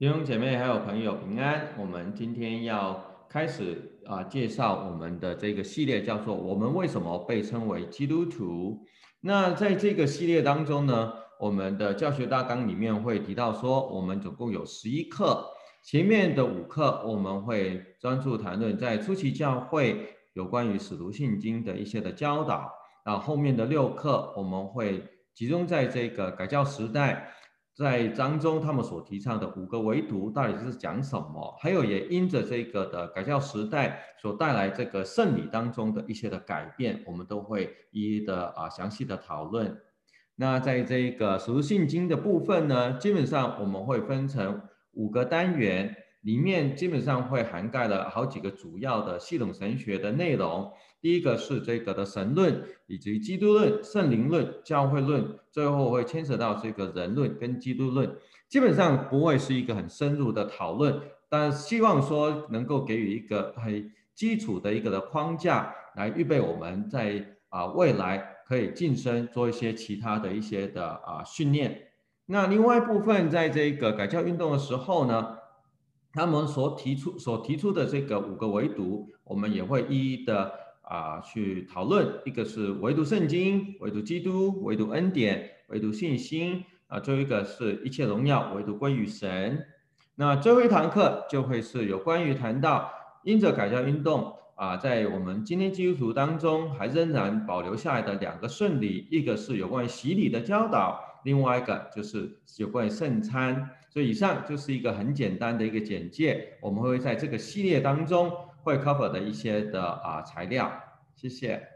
弟兄姐妹还有朋友平安，我们今天要开始啊介绍我们的这个系列，叫做“我们为什么被称为基督徒”。那在这个系列当中呢，我们的教学大纲里面会提到说，我们总共有十一课，前面的五课我们会专注谈论在初期教会有关于使徒信经的一些的教导，然后后面的六课我们会集中在这个改教时代。在当中，他们所提倡的五个唯独到底是讲什么？还有也因着这个的改教时代所带来这个圣礼当中的一些的改变，我们都会一一的啊详细的讨论。那在这个属性经的部分呢，基本上我们会分成五个单元。里面基本上会涵盖了好几个主要的系统神学的内容。第一个是这个的神论，以及基督论、圣灵论、教会论，最后会牵扯到这个人论跟基督论。基本上不会是一个很深入的讨论，但希望说能够给予一个很基础的一个的框架，来预备我们在啊未来可以晋升做一些其他的一些的啊训练。那另外一部分，在这个改教运动的时候呢，他们所提出所提出的这个五个唯独，我们也会一一的啊去讨论。一个是唯独圣经，唯独基督，唯独恩典，唯独信心啊。最后一个是一切荣耀唯独归于神。那最后一堂课就会是有关于谈到因着改教运动啊，在我们今天基督徒当中还仍然保留下来的两个顺礼，一个是有关于洗礼的教导，另外一个就是有关于圣餐。所以以上就是一个很简单的一个简介，我们会在这个系列当中会 cover 的一些的啊材料，谢谢。